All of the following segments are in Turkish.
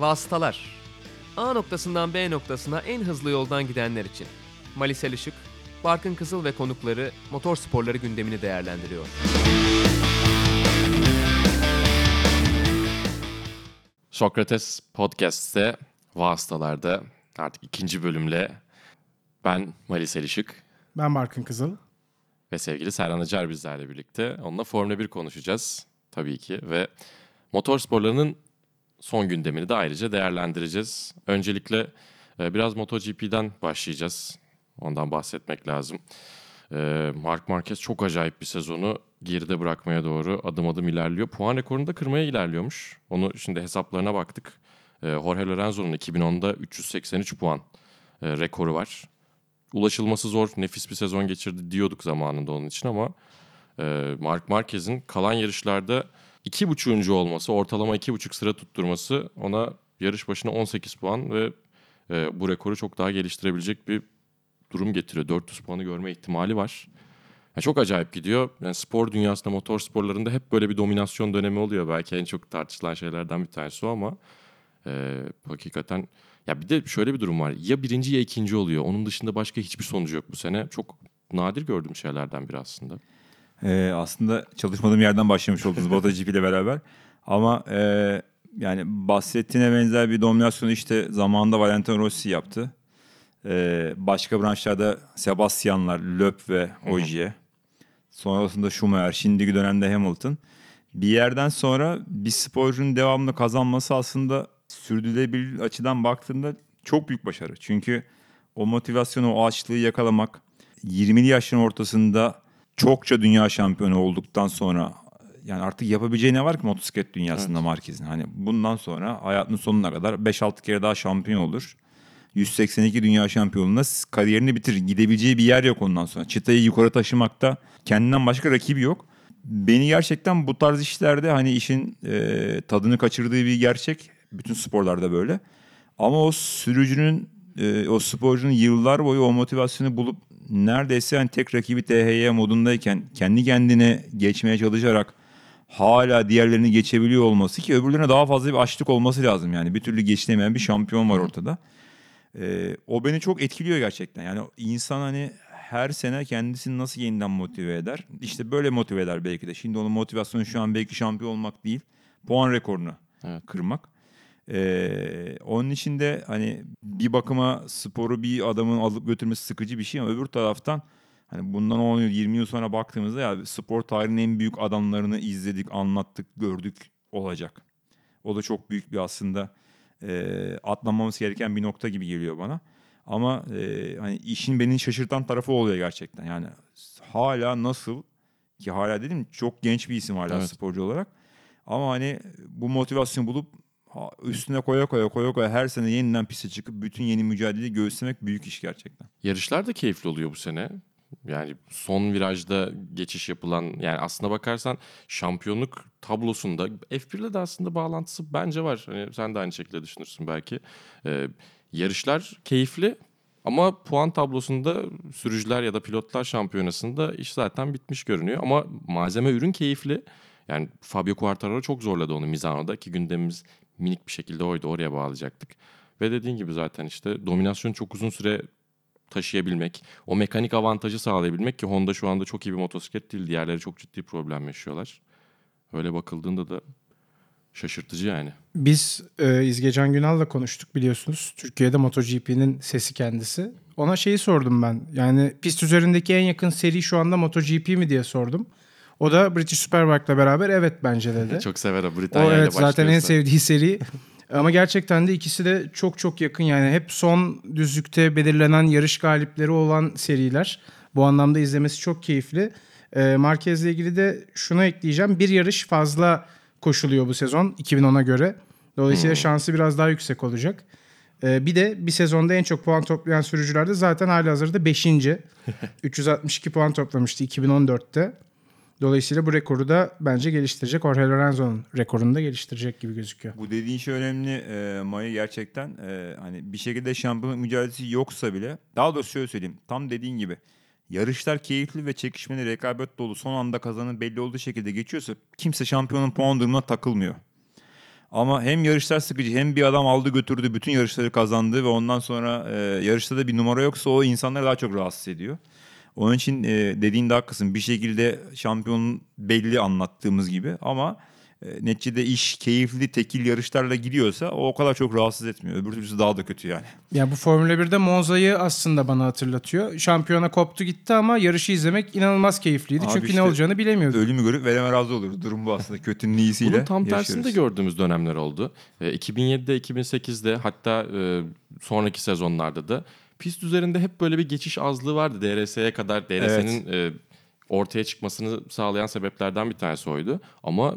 Vasıtalar. A noktasından B noktasına en hızlı yoldan gidenler için. Malisel Işık, Barkın Kızıl ve konukları motor sporları gündemini değerlendiriyor. Sokrates Podcast'te Vasıtalar'da artık ikinci bölümle ben Malis Elişik Ben Barkın Kızıl. ve sevgili Serhan Acar bizlerle birlikte. Onunla Formula 1 konuşacağız tabii ki ve motor sporlarının son gündemini de ayrıca değerlendireceğiz. Öncelikle e, biraz MotoGP'den başlayacağız. Ondan bahsetmek lazım. E, Mark Marquez çok acayip bir sezonu geride bırakmaya doğru adım adım ilerliyor. Puan rekorunu da kırmaya ilerliyormuş. Onu şimdi hesaplarına baktık. E, Jorge Lorenzo'nun 2010'da 383 puan rekoru var. Ulaşılması zor, nefis bir sezon geçirdi diyorduk zamanında onun için ama Mark Marquez'in kalan yarışlarda iki buçuğuncu olması, ortalama iki buçuk sıra tutturması ona yarış başına 18 puan ve e, bu rekoru çok daha geliştirebilecek bir durum getiriyor. 400 puanı görme ihtimali var. Yani çok acayip gidiyor. Yani spor dünyasında, motor sporlarında hep böyle bir dominasyon dönemi oluyor. Belki en çok tartışılan şeylerden bir tanesi o ama e, hakikaten ya bir de şöyle bir durum var. Ya birinci ya ikinci oluyor. Onun dışında başka hiçbir sonucu yok bu sene. Çok nadir gördüğüm şeylerden biri aslında. Ee, aslında çalışmadığım yerden başlamış oldunuz MotoGP ile beraber. Ama e, yani bahsettiğine benzer bir dominasyonu işte zamanında Valentino Rossi yaptı. Ee, başka branşlarda Sebastianlar, Löp ve Ogier. Sonrasında Schumacher, şimdiki dönemde Hamilton. Bir yerden sonra bir sporcunun devamlı kazanması aslında sürdürülebilir açıdan baktığında çok büyük başarı. Çünkü o motivasyonu, o açlığı yakalamak 20'li yaşların ortasında çokça dünya şampiyonu olduktan sonra yani artık yapabileceği ne var ki motosiklet dünyasında Marquez'in? Hani bundan sonra hayatının sonuna kadar 5-6 kere daha şampiyon olur. 182 dünya şampiyonluğuna kariyerini bitirir. Gidebileceği bir yer yok ondan sonra. Çıtayı yukarı taşımakta kendinden başka rakibi yok. Beni gerçekten bu tarz işlerde hani işin e, tadını kaçırdığı bir gerçek. Bütün sporlarda böyle. Ama o sürücünün, e, o sporcunun yıllar boyu o motivasyonu bulup neredeyse hani tek rakibi THY modundayken kendi kendine geçmeye çalışarak hala diğerlerini geçebiliyor olması ki öbürlerine daha fazla bir açlık olması lazım yani. Bir türlü geçilemeyen bir şampiyon var ortada. Ee, o beni çok etkiliyor gerçekten. Yani insan hani her sene kendisini nasıl yeniden motive eder? İşte böyle motive eder belki de. Şimdi onun motivasyonu şu an belki şampiyon olmak değil. Puan rekorunu Evet. kırmak. Ee, onun için de hani bir bakıma sporu bir adamın alıp götürmesi sıkıcı bir şey ama öbür taraftan hani bundan 10 yıl 20 yıl sonra baktığımızda ya spor tarihinin en büyük adamlarını izledik, anlattık, gördük olacak. O da çok büyük bir aslında e, atlamamız gereken bir nokta gibi geliyor bana. Ama e, hani işin beni şaşırtan tarafı oluyor gerçekten. Yani hala nasıl ki hala dedim çok genç bir isim hala Evet. sporcu olarak. Ama hani bu motivasyonu bulup üstüne koya koya koya koya her sene yeniden piste çıkıp bütün yeni mücadeleyi göğüslemek büyük iş gerçekten. Yarışlar da keyifli oluyor bu sene. Yani son virajda geçiş yapılan yani aslına bakarsan şampiyonluk tablosunda F1'le de aslında bağlantısı bence var. Hani sen de aynı şekilde düşünürsün belki. Ee, yarışlar keyifli ama puan tablosunda sürücüler ya da pilotlar şampiyonasında iş zaten bitmiş görünüyor. Ama malzeme ürün keyifli. Yani Fabio Quartararo çok zorladı onu Misano'da ki gündemimiz minik bir şekilde oydu oraya bağlayacaktık. Ve dediğin gibi zaten işte dominasyon çok uzun süre taşıyabilmek, o mekanik avantajı sağlayabilmek ki Honda şu anda çok iyi bir motosiklet değil. Diğerleri çok ciddi problem yaşıyorlar. Öyle bakıldığında da şaşırtıcı yani. Biz e, İzgecan Günal'la konuştuk biliyorsunuz. Türkiye'de MotoGP'nin sesi kendisi. Ona şeyi sordum ben. Yani pist üzerindeki en yakın seri şu anda MotoGP mi diye sordum. O da British Superbike'la beraber evet bence dedi. Çok sever o o Britanya ile evet zaten en sevdiği seri. Ama gerçekten de ikisi de çok çok yakın yani hep son düzlükte belirlenen yarış galipleri olan seriler. Bu anlamda izlemesi çok keyifli. Ee, Marquez'le ilgili de şunu ekleyeceğim. Bir yarış fazla koşuluyor bu sezon 2010'a göre. Dolayısıyla şansı biraz daha yüksek olacak. Ee, bir de bir sezonda en çok puan toplayan sürücüler de zaten halihazırda 5. 362 puan toplamıştı 2014'te. Dolayısıyla bu rekoru da bence geliştirecek. Jorge Lorenzo'nun rekorunu da geliştirecek gibi gözüküyor. Bu dediğin şey önemli e, Maya gerçekten e, hani bir şekilde şampiyonluk mücadelesi yoksa bile daha doğrusu şöyle söyleyeyim tam dediğin gibi yarışlar keyifli ve çekişmeli rekabet dolu son anda kazanın belli olduğu şekilde geçiyorsa kimse şampiyonun puan durumuna takılmıyor. Ama hem yarışlar sıkıcı hem bir adam aldı götürdü bütün yarışları kazandı ve ondan sonra e, yarışta da bir numara yoksa o insanları daha çok rahatsız ediyor. Onun için e, dediğin de haklısın. Bir şekilde şampiyonun belli anlattığımız gibi ama e, neticede iş keyifli tekil yarışlarla gidiyorsa o o kadar çok rahatsız etmiyor. Öbür türlüsü daha da kötü yani. Ya bu Formula 1'de Monza'yı aslında bana hatırlatıyor. Şampiyona koptu gitti ama yarışı izlemek inanılmaz keyifliydi. Abi Çünkü işte ne olacağını bilemiyorduk. Ölümü görüp vereme razı oluyoruz. Durum bu aslında. Kötünün iyisiyle Bunun tam yaşıyoruz. tersini de gördüğümüz dönemler oldu. E, 2007'de, 2008'de hatta e, sonraki sezonlarda da pist üzerinde hep böyle bir geçiş azlığı vardı. DRS'ye kadar DRS'nin e, ortaya çıkmasını sağlayan sebeplerden bir tanesi oydu. Ama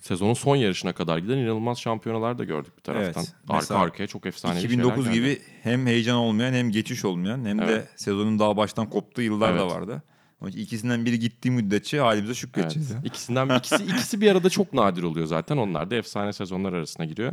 sezonun son yarışına kadar giden inanılmaz şampiyonalar da gördük bir taraftan. Evet, Arka arkaya çok efsane 2009 gibi hem heyecan olmayan hem geçiş olmayan hem de Evet. sezonun daha baştan koptuğu yıllar da Evet. vardı. Onun için ikisinden biri gittiği müddetçe halimize şükredeceğiz. ya. İkisinden ikisi ikisi bir arada çok nadir oluyor zaten. Onlar da efsane sezonlar arasına giriyor.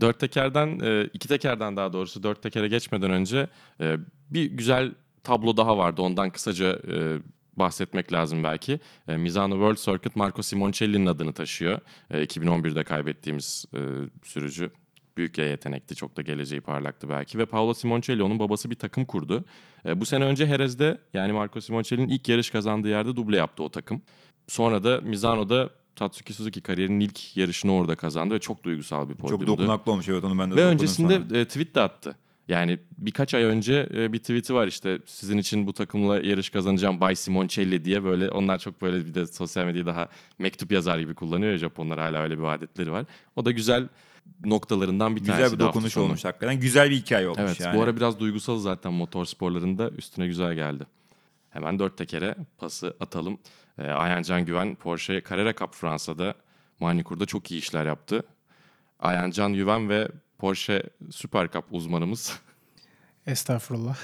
Dört tekerden, e, iki tekerden daha doğrusu dört tekere geçmeden önce e, bir güzel tablo daha vardı. Ondan kısaca e, bahsetmek lazım belki. E, Misano World Circuit Marco Simoncelli'nin adını taşıyor. E, 2011'de kaybettiğimiz sürücü. Büyük ya yetenekti. Çok da geleceği parlaktı belki. Ve Paolo Simoncelli onun babası bir takım kurdu. Bu sene önce Jerez'de yani Marco Simoncelli'nin ilk yarış kazandığı yerde duble yaptı o takım. Sonra da Misano'da Tatsuki Suzuki kariyerinin ilk yarışını orada kazandı ve çok duygusal bir Çok podyumdu. dokunaklı olmuş evet onu ben de Ve öncesinde sonra. e, tweet de attı. Yani birkaç ay önce e, bir tweet'i var işte sizin için bu takımla yarış kazanacağım Bay Simoncelli diye böyle onlar çok böyle bir de sosyal medyayı daha mektup yazar gibi kullanıyor ya Japonlar hala öyle bir adetleri var. O da güzel noktalarından bir tanesi. Güzel bir dokunuş olmuş hakikaten. Güzel bir hikaye olmuş Evet yani. bu ara biraz duygusal zaten motor sporlarında üstüne güzel geldi. Hemen dört tekere pası atalım. Ee, Ayhan Can Güven Porsche Carrera Cup Fransa'da Manikur'da çok iyi işler yaptı. Ayhan Can Güven ve Porsche Super Cup uzmanımız. Estağfurullah.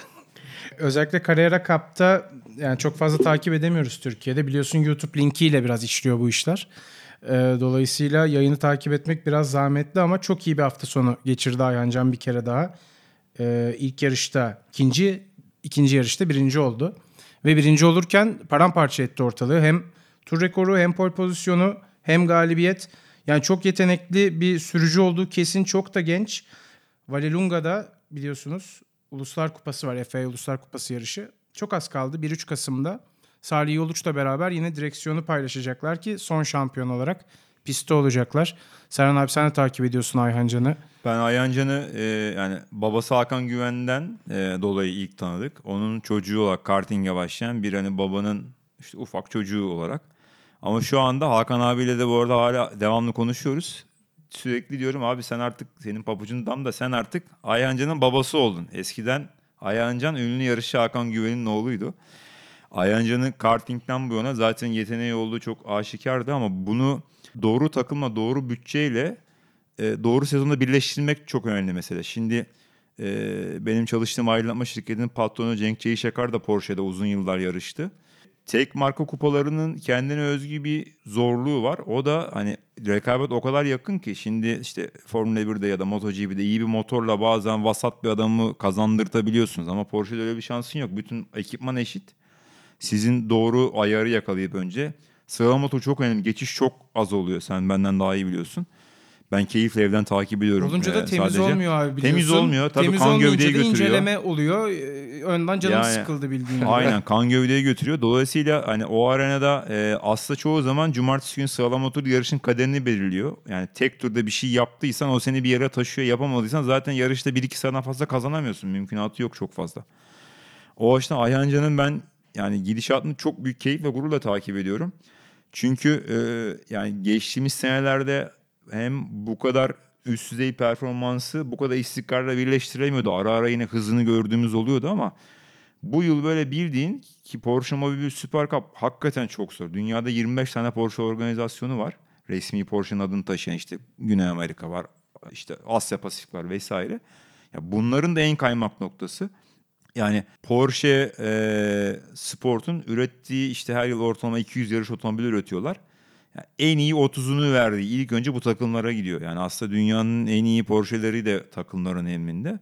Özellikle Carrera Cup'ta yani çok fazla takip edemiyoruz Türkiye'de. Biliyorsun YouTube linkiyle biraz işliyor bu işler. Ee, dolayısıyla yayını takip etmek biraz zahmetli ama çok iyi bir hafta sonu geçirdi Ayhan Can bir kere daha. Ee, ilk yarışta ikinci, ikinci yarışta birinci oldu. Ve birinci olurken paramparça etti ortalığı. Hem tur rekoru hem pole pozisyonu hem galibiyet. Yani çok yetenekli bir sürücü olduğu kesin çok da genç. Valelunga'da biliyorsunuz Uluslar Kupası var. FA Uluslar Kupası yarışı. Çok az kaldı. 1-3 Kasım'da Salih Yoluç'la beraber yine direksiyonu paylaşacaklar ki son şampiyon olarak pistte olacaklar. Serhan abi sen de takip ediyorsun Ayhan Can'ı. Ben Ayhan Can'ı e, yani babası Hakan Güven'den e, dolayı ilk tanıdık. Onun çocuğu olarak karting'e başlayan bir hani babanın işte ufak çocuğu olarak. Ama şu anda Hakan abiyle de bu arada hala devamlı konuşuyoruz. Sürekli diyorum abi sen artık senin pabucun tam da sen artık Ayhan Can'ın babası oldun. Eskiden Ayhan Can ünlü yarışçı Hakan Güven'in oğluydu. Ayhan Can'ın kartingden bu yana zaten yeteneği olduğu çok aşikardı ama bunu doğru takımla doğru bütçeyle e, doğru sezonda birleştirmek çok önemli mesele. Şimdi e, benim çalıştığım aydınlatma şirketinin patronu Cenk Çeyişakar da Porsche'de uzun yıllar yarıştı. Tek marka kupalarının kendine özgü bir zorluğu var. O da hani rekabet o kadar yakın ki şimdi işte Formula 1'de ya da MotoGP'de iyi bir motorla bazen vasat bir adamı kazandırtabiliyorsunuz ama Porsche'de öyle bir şansın yok. Bütün ekipman eşit. Sizin doğru ayarı yakalayıp önce sıralama turu çok önemli. Geçiş çok az oluyor. Sen benden daha iyi biliyorsun. Ben keyifle evden takip ediyorum. Olunca da e, temiz sadece. olmuyor abi biliyorsun. Temiz olmuyor. Tabii temiz kan da götürüyor. inceleme oluyor. Ee, Önden canım Yani, sıkıldı bildiğin gibi. Aynen kan gövdeyi götürüyor. Dolayısıyla hani o arenada e, aslında çoğu zaman cumartesi günü sıralama turu yarışın kaderini belirliyor. Yani tek turda bir şey yaptıysan o seni bir yere taşıyor. Yapamadıysan zaten yarışta 1-2 sıradan fazla kazanamıyorsun. Mümkünatı yok çok fazla. O açıdan Ayhan Can'ın ben yani gidişatını çok büyük keyif ve gururla takip ediyorum. Çünkü e, yani geçtiğimiz senelerde hem bu kadar üst düzey performansı bu kadar istikrarla birleştiremiyordu. Ara ara yine hızını gördüğümüz oluyordu ama bu yıl böyle bildiğin ki Porsche Mobile Super Cup hakikaten çok zor. Dünyada 25 tane Porsche organizasyonu var. Resmi Porsche'nin adını taşıyan işte Güney Amerika var, işte Asya Pasifik var vesaire. Ya bunların da en kaymak noktası. Yani Porsche e, Sport'un ürettiği işte her yıl ortalama 200 yarış otomobili üretiyorlar. En iyi 30'unu verdiği ilk önce bu takımlara gidiyor. Yani aslında dünyanın en iyi Porsche'leri de takımların emrinde.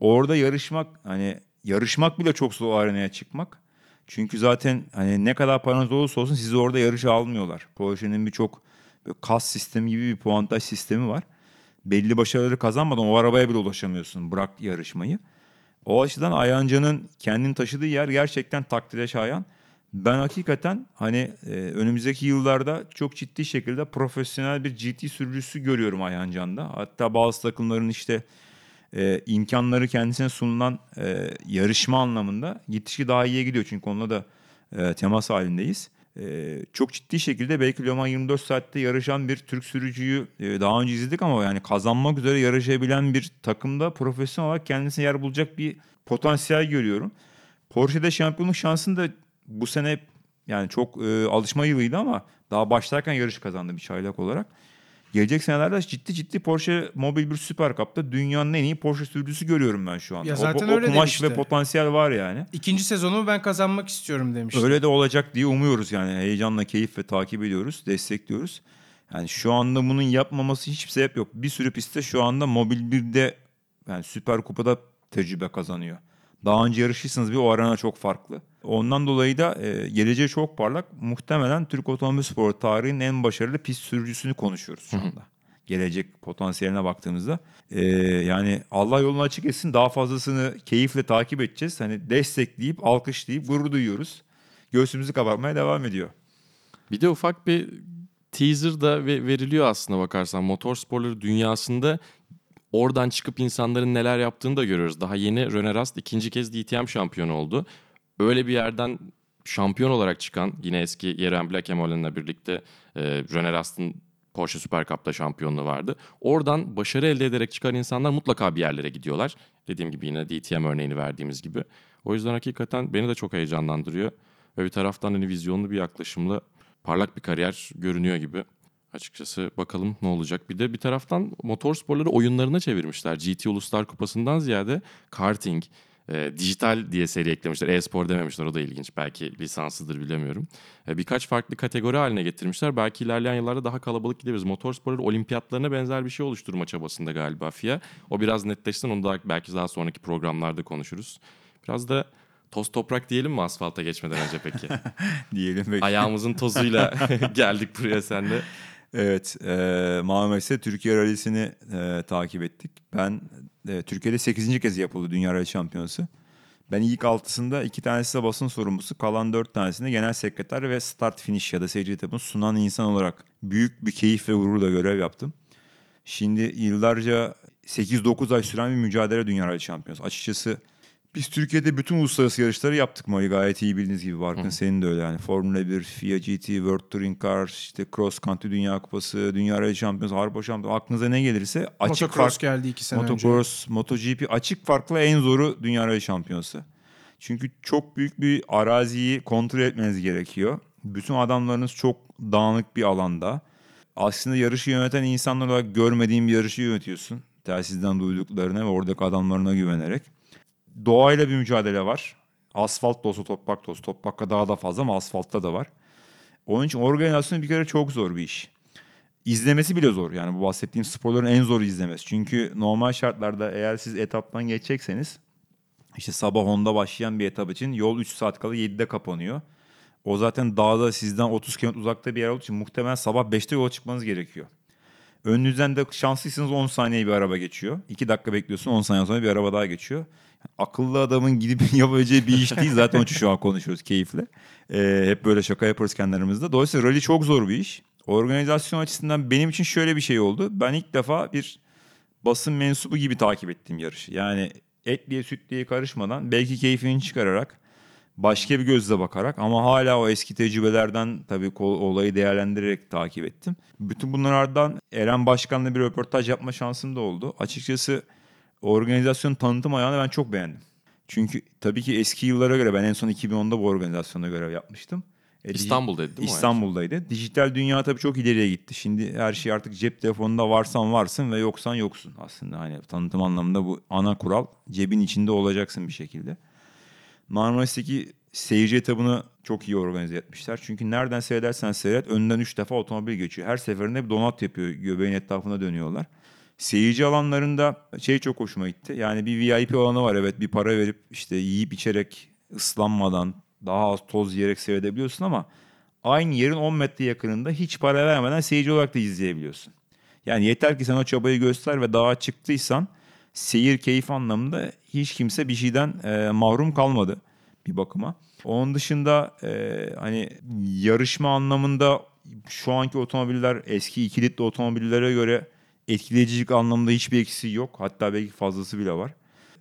Orada yarışmak hani yarışmak bile çok zor arenaya çıkmak. Çünkü zaten hani ne kadar paranız olursa olsun sizi orada yarışa almıyorlar. Porsche'nin birçok kas sistemi gibi bir puantaj sistemi var. belli başarıları kazanmadan o arabaya bile ulaşamıyorsun. Bırak yarışmayı. O açıdan Ayanca'nın kendini taşıdığı yer gerçekten takdire şayan. Ben hakikaten hani e, önümüzdeki yıllarda çok ciddi şekilde profesyonel bir GT sürücüsü görüyorum Ayhancan'da. Hatta bazı takımların işte e, imkanları kendisine sunulan e, yarışma anlamında gittikçe daha iyiye gidiyor. Çünkü onunla da e, temas halindeyiz. E, çok ciddi şekilde belki Le Mans 24 saatte yarışan bir Türk sürücüyü e, daha önce izledik ama yani kazanmak üzere yarışabilen bir takımda profesyonel olarak kendisine yer bulacak bir potansiyel görüyorum. Porsche'de şampiyonluk şansını da bu sene yani çok e, alışma yılıydı ama daha başlarken yarış kazandı bir çaylak olarak. Gelecek senelerde ciddi ciddi Porsche Mobil bir Süper Cup'ta dünyanın en iyi Porsche sürücüsü görüyorum ben şu anda. Ya zaten o, o öyle kumaş demişti. ve potansiyel var yani. İkinci sezonumu ben kazanmak istiyorum demişti. Öyle de olacak diye umuyoruz yani. Heyecanla, keyif ve takip ediyoruz, destekliyoruz. Yani şu anda bunun yapmaması hiçbir sebep yok. Bir sürü pistte şu anda Mobil 1'de yani Süper Kupa'da tecrübe kazanıyor. Daha önce yarışırsanız bir o arana çok farklı. Ondan dolayı da e, geleceği çok parlak. Muhtemelen Türk otomobil sporu tarihinin en başarılı pist sürücüsünü konuşuyoruz şu anda. Gelecek potansiyeline baktığımızda. E, yani Allah yolunu açık etsin daha fazlasını keyifle takip edeceğiz. Hani destekleyip, alkışlayıp gurur duyuyoruz. Göğsümüzü kabartmaya devam ediyor. Bir de ufak bir teaser da ve- veriliyor aslında bakarsan. Motorsporları dünyasında oradan çıkıp insanların neler yaptığını da görüyoruz. Daha yeni Rene Rast ikinci kez DTM şampiyonu oldu. Öyle bir yerden şampiyon olarak çıkan yine eski Yeren Blackemolen'le birlikte e, Rene Rast'ın Porsche Super Cup'ta şampiyonluğu vardı. Oradan başarı elde ederek çıkan insanlar mutlaka bir yerlere gidiyorlar. Dediğim gibi yine DTM örneğini verdiğimiz gibi. O yüzden hakikaten beni de çok heyecanlandırıyor. Ve bir taraftan hani vizyonlu bir yaklaşımla parlak bir kariyer görünüyor gibi. Açıkçası bakalım ne olacak. Bir de bir taraftan motorsporları oyunlarına çevirmişler. GT Uluslar Kupası'ndan ziyade karting, e, dijital diye seri eklemişler. E-spor dememişler o da ilginç. Belki lisanslıdır bilemiyorum. E, birkaç farklı kategori haline getirmişler. Belki ilerleyen yıllarda daha kalabalık gidebiliriz. Motorsporları olimpiyatlarına benzer bir şey oluşturma çabasında galiba FIA. O biraz netleşsin onu da belki daha sonraki programlarda konuşuruz. Biraz da toz toprak diyelim mi asfalta geçmeden önce peki? Diyelim ve Ayağımızın tozuyla geldik buraya senle. Evet, e, Marmaris'te Türkiye Rally'sini e, takip ettik. Ben e, Türkiye'de 8. kez yapıldı Dünya Rally Şampiyonası. Ben ilk altısında iki tanesi de basın sorumlusu, kalan dört tanesinde genel sekreter ve start finish ya da seyirci etapını sunan insan olarak büyük bir keyif ve gururla görev yaptım. Şimdi yıllarca 8-9 ay süren bir mücadele Dünya Rally Şampiyonası. Açıkçası biz Türkiye'de bütün uluslararası yarışları yaptık Mali gayet iyi bildiğiniz gibi. Barkın senin de öyle yani. Formula 1, FIA GT, World Touring Car, işte Cross Country Dünya Kupası, Dünya Rally Şampiyonası, Avrupa Şampiyonası aklınıza ne gelirse açık Motocross fark, geldi iki sene önce. Motocross, MotoGP açık farklı en zoru Dünya Rally Şampiyonası. Çünkü çok büyük bir araziyi kontrol etmeniz gerekiyor. Bütün adamlarınız çok dağınık bir alanda. Aslında yarışı yöneten insanlar olarak görmediğin bir yarışı yönetiyorsun. Telsizden duyduklarına ve oradaki adamlarına güvenerek. Doğayla bir mücadele var. Asfalt da olsa toprak da olsa. Toprakta daha da fazla ama asfaltta da var. Onun için organizasyon bir kere çok zor bir iş. İzlemesi bile zor. Yani bu bahsettiğim sporların en zor izlemesi. Çünkü normal şartlarda eğer siz etaptan geçecekseniz işte sabah 10'da başlayan bir etap için yol 3 saat kala 7'de kapanıyor. O zaten dağda sizden 30 km uzakta bir yer olduğu için muhtemelen sabah 5'te yola çıkmanız gerekiyor. Önünüzden de şanslıysanız 10 saniye bir araba geçiyor. 2 dakika bekliyorsun 10 saniye sonra bir araba daha geçiyor. Akıllı adamın gidip yapabileceği bir iş değil. Zaten onun için şu an konuşuyoruz keyifle. Ee, hep böyle şaka yaparız kendi aramızda. Dolayısıyla rally çok zor bir iş. Organizasyon açısından benim için şöyle bir şey oldu. Ben ilk defa bir basın mensubu gibi takip ettiğim yarışı. Yani etliye sütliye karışmadan belki keyfini çıkararak başka bir gözle bakarak ama hala o eski tecrübelerden tabii olayı değerlendirerek takip ettim. Bütün bunlar ardından Eren Başkan'la bir röportaj yapma şansım da oldu. Açıkçası organizasyon tanıtım ayağını ben çok beğendim. Çünkü tabii ki eski yıllara göre ben en son 2010'da bu organizasyonda görev yapmıştım. E, İstanbul'daydı değil mi İstanbul'daydı. Dijital dünya tabii çok ileriye gitti. Şimdi her şey artık cep telefonunda varsan varsın ve yoksan yoksun aslında. Hani tanıtım anlamında bu ana kural cebin içinde olacaksın bir şekilde. Marmaris'teki seyirci etabını çok iyi organize etmişler. Çünkü nereden seyredersen seyret önden 3 defa otomobil geçiyor. Her seferinde bir donat yapıyor. Göbeğin etrafına dönüyorlar. Seyirci alanlarında şey çok hoşuma gitti. Yani bir VIP alanı var evet bir para verip işte yiyip içerek ıslanmadan daha az toz yiyerek seyredebiliyorsun ama aynı yerin 10 metre yakınında hiç para vermeden seyirci olarak da izleyebiliyorsun. Yani yeter ki sen o çabayı göster ve dağa çıktıysan seyir keyif anlamında hiç kimse bir şeyden e, mahrum kalmadı bir bakıma. Onun dışında e, hani yarışma anlamında şu anki otomobiller eski 2 litre otomobillere göre etkileyicilik anlamında hiçbir eksiği yok. Hatta belki fazlası bile var.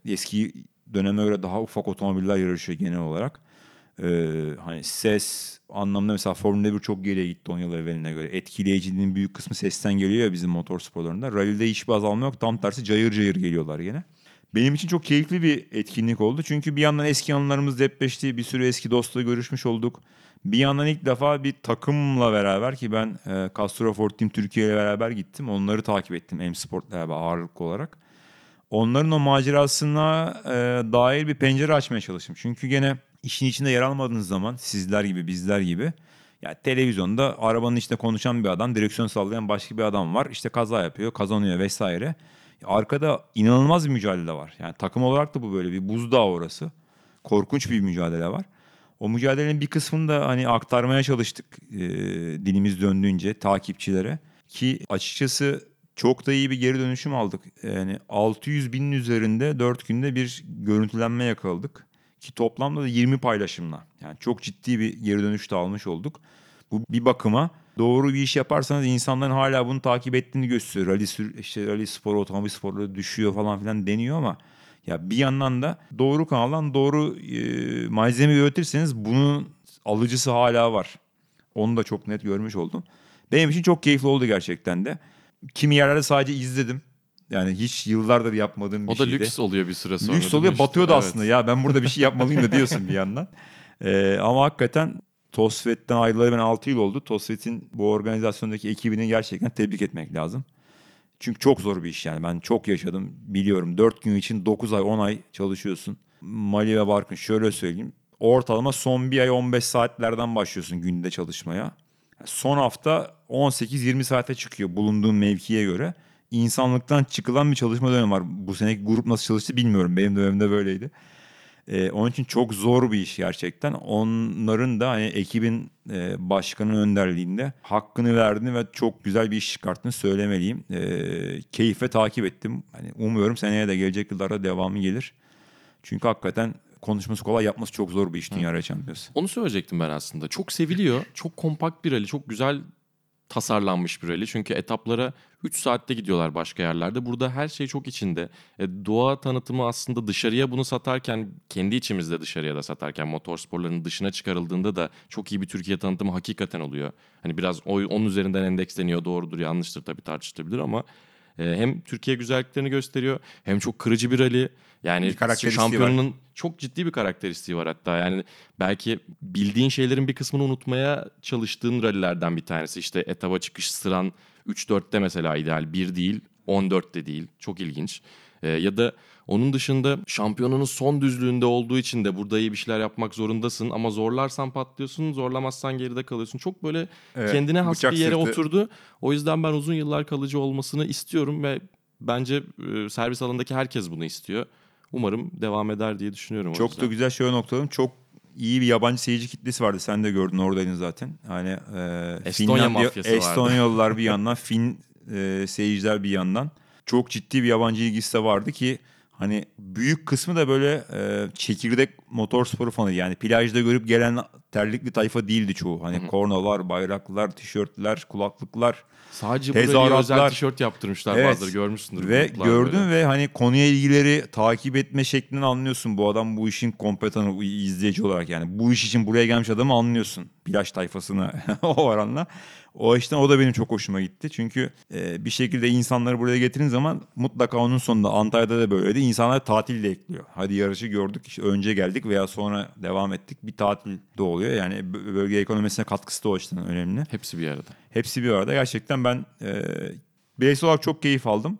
Eski döneme göre daha ufak otomobiller yarışıyor genel olarak. Ee, hani ses anlamda mesela Formula 1 çok geriye gitti 10 yıl evveline göre. Etkileyiciliğin büyük kısmı sesten geliyor ya bizim motor sporlarında. Rally'de hiçbir azalma yok. Tam tersi cayır cayır geliyorlar yine. Benim için çok keyifli bir etkinlik oldu. Çünkü bir yandan eski anılarımız depreşti. Bir sürü eski dostla görüşmüş olduk. Bir yandan ilk defa bir takımla beraber ki ben e, Castro Ford Team Türkiye ile beraber gittim. Onları takip ettim M Sport'la beraber ağırlıklı olarak. Onların o macerasına e, dair bir pencere açmaya çalıştım. Çünkü gene işin içinde yer almadığınız zaman sizler gibi bizler gibi ya televizyonda arabanın içinde konuşan bir adam, direksiyon sallayan başka bir adam var. İşte kaza yapıyor, kazanıyor vesaire. Arkada inanılmaz bir mücadele var. Yani takım olarak da bu böyle bir buzdağı orası. Korkunç bir mücadele var. O mücadelenin bir kısmını da hani aktarmaya çalıştık e, dilimiz döndüğünce takipçilere. Ki açıkçası çok da iyi bir geri dönüşüm aldık. Yani 600 binin üzerinde 4 günde bir görüntülenme yakaladık. Ki toplamda da 20 paylaşımla. Yani çok ciddi bir geri dönüş de almış olduk. Bu bir bakıma doğru bir iş yaparsanız insanların hala bunu takip ettiğini gösteriyor. Rally, sür- işte rally sporu, otomobil sporları düşüyor falan filan deniyor ama ya bir yandan da doğru kanaldan doğru e, malzeme üretirseniz bunun alıcısı hala var. Onu da çok net görmüş oldum. Benim için çok keyifli oldu gerçekten de. Kimi yerlerde sadece izledim. Yani hiç yıllardır yapmadığım bir O da şeydi. lüks oluyor bir süre sonra. Lüks oluyor işte? batıyor da Evet. aslında ya ben burada bir şey yapmalıyım da diyorsun bir yandan. Ee, ama hakikaten Tosvet'ten ayrılalı ben 6 yıl oldu. Tosvet'in bu organizasyondaki ekibini gerçekten tebrik etmek lazım. Çünkü çok zor bir iş yani ben çok yaşadım biliyorum. 4 gün için 9 ay 10 ay çalışıyorsun. Mali ve Barkın şöyle söyleyeyim. Ortalama son bir ay 15 saatlerden başlıyorsun günde çalışmaya. Son hafta 18-20 saate çıkıyor bulunduğun mevkiye göre. İnsanlıktan çıkılan bir çalışma dönemi var. Bu seneki grup nasıl çalıştı bilmiyorum. Benim dönemimde böyleydi. Ee, onun için çok zor bir iş gerçekten. Onların da hani ekibin e, başkanın önderliğinde hakkını verdiğini ve çok güzel bir iş çıkarttığını söylemeliyim. Ee, keyifle takip ettim. Hani umuyorum seneye de gelecek yıllarda devamı gelir. Çünkü hakikaten konuşması kolay yapması çok zor bir iş Dünya Şampiyonası. Onu söyleyecektim ben aslında. Çok seviliyor. Çok kompakt bir rally. Çok güzel tasarlanmış bir rally. Çünkü etaplara 3 saatte gidiyorlar başka yerlerde. Burada her şey çok içinde. E, doğa tanıtımı aslında dışarıya bunu satarken, kendi içimizde dışarıya da satarken motor sporlarının dışına çıkarıldığında da çok iyi bir Türkiye tanıtımı hakikaten oluyor. Hani biraz o, onun üzerinden endeksleniyor. Doğrudur, yanlıştır tabii tartışılabilir ama e, hem Türkiye güzelliklerini gösteriyor hem çok kırıcı bir rally. Yani Bir şampiyonun çok ciddi bir karakteristiği var hatta. Yani belki bildiğin şeylerin bir kısmını unutmaya çalıştığın rallilerden bir tanesi. İşte etaba çıkış sıran 3-4'te mesela ideal. 1 değil, 14'te değil. Çok ilginç. Ee, ya da onun dışında şampiyonunun son düzlüğünde olduğu için de burada iyi bir şeyler yapmak zorundasın. Ama zorlarsan patlıyorsun, zorlamazsan geride kalıyorsun. Çok böyle Evet, kendine has bir yere sırtı. oturdu. O yüzden ben uzun yıllar kalıcı olmasını istiyorum ve bence e, servis alanındaki herkes bunu istiyor. Umarım devam eder diye düşünüyorum. o Çok da güzel şöyle noktalarım. Çok iyi bir yabancı seyirci kitlesi vardı. Sen de gördün oradaydın zaten. Hani e, Estonya mafyası vardı. Estonyalılar bir yandan, Fin e, seyirciler bir yandan. Çok ciddi bir yabancı ilgisi de vardı ki hani büyük kısmı da böyle e, çekirdek motorsporu fanı. Yani plajda görüp gelen terlikli tayfa değildi çoğu. Hani kornalar, bayraklılar, tişörtler, kulaklıklar. Sadece burada bir özel tişört yaptırmışlar Evet. bazıları görmüşsündür. Ve gördün böyle. ve hani konuya ilgileri takip etme şeklini anlıyorsun. Bu adam bu işin kompetanı izleyici olarak yani. Bu iş için buraya gelmiş adamı anlıyorsun. Plaj tayfasını o oranla. O işten o da benim çok hoşuma gitti. Çünkü e, bir şekilde insanları buraya getirin zaman mutlaka onun sonunda Antalya'da da böyleydi. İnsanlar tatil de ekliyor. Hadi yarışı gördük işte önce geldik veya sonra devam ettik. Bir tatil de oluyor. Yani bö- bölge ekonomisine katkısı da o açıdan önemli. Hepsi bir arada. Hepsi bir arada. Gerçekten ben e, bireysel olarak çok keyif aldım.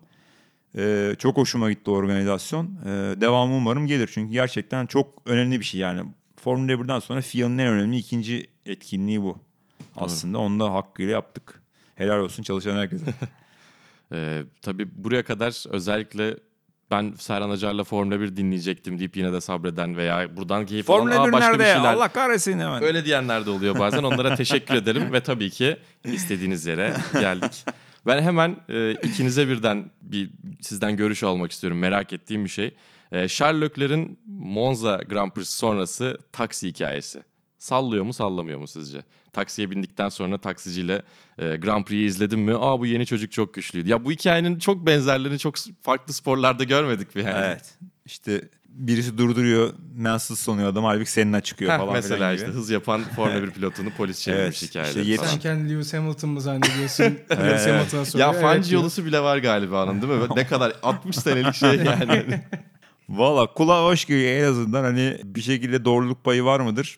E, çok hoşuma gitti organizasyon. E, devamı umarım gelir. Çünkü gerçekten çok önemli bir şey. Yani Formula 1'den sonra FIA'nın en önemli ikinci etkinliği bu. Aslında onu da hakkıyla yaptık. Helal olsun çalışan herkese. Ee, tabii buraya kadar özellikle ben Serhan Acar'la Formula 1 dinleyecektim deyip yine de sabreden veya buradan keyif alan Formula "Aa, 1 başka bir şeyler. Allah kahretsin hemen. Öyle diyenler de oluyor bazen. Onlara teşekkür ederim ve tabii ki istediğiniz yere geldik. Ben hemen e, ikinize birden bir sizden görüş almak istiyorum. Merak ettiğim bir şey. E, Charles Leclerc'in Monza Grand Prix sonrası taksi hikayesi. Sallıyor mu sallamıyor mu sizce? Taksiye bindikten sonra taksiciyle e, Grand Prix'yi izledim mi? Aa bu yeni çocuk çok güçlüydü. Ya bu hikayenin çok benzerlerini çok farklı sporlarda görmedik mi yani? Evet. İşte birisi durduruyor, mensiz sanıyor adam halbuki seninle çıkıyor Heh, falan mesela işte gibi. hız yapan Formula 1 pilotunu polis çevirmiş Evet, hikayeleri işte yetiş- Sen falan. kendi Lewis Hamilton mı zannediyorsun? Lewis Hamilton'a soruyor. Ya Evet fancı diyor. yolusu bile var galiba onun değil mi? Ne kadar 60 senelik şey yani. Valla kulağa hoş geliyor en azından hani bir şekilde doğruluk payı var mıdır?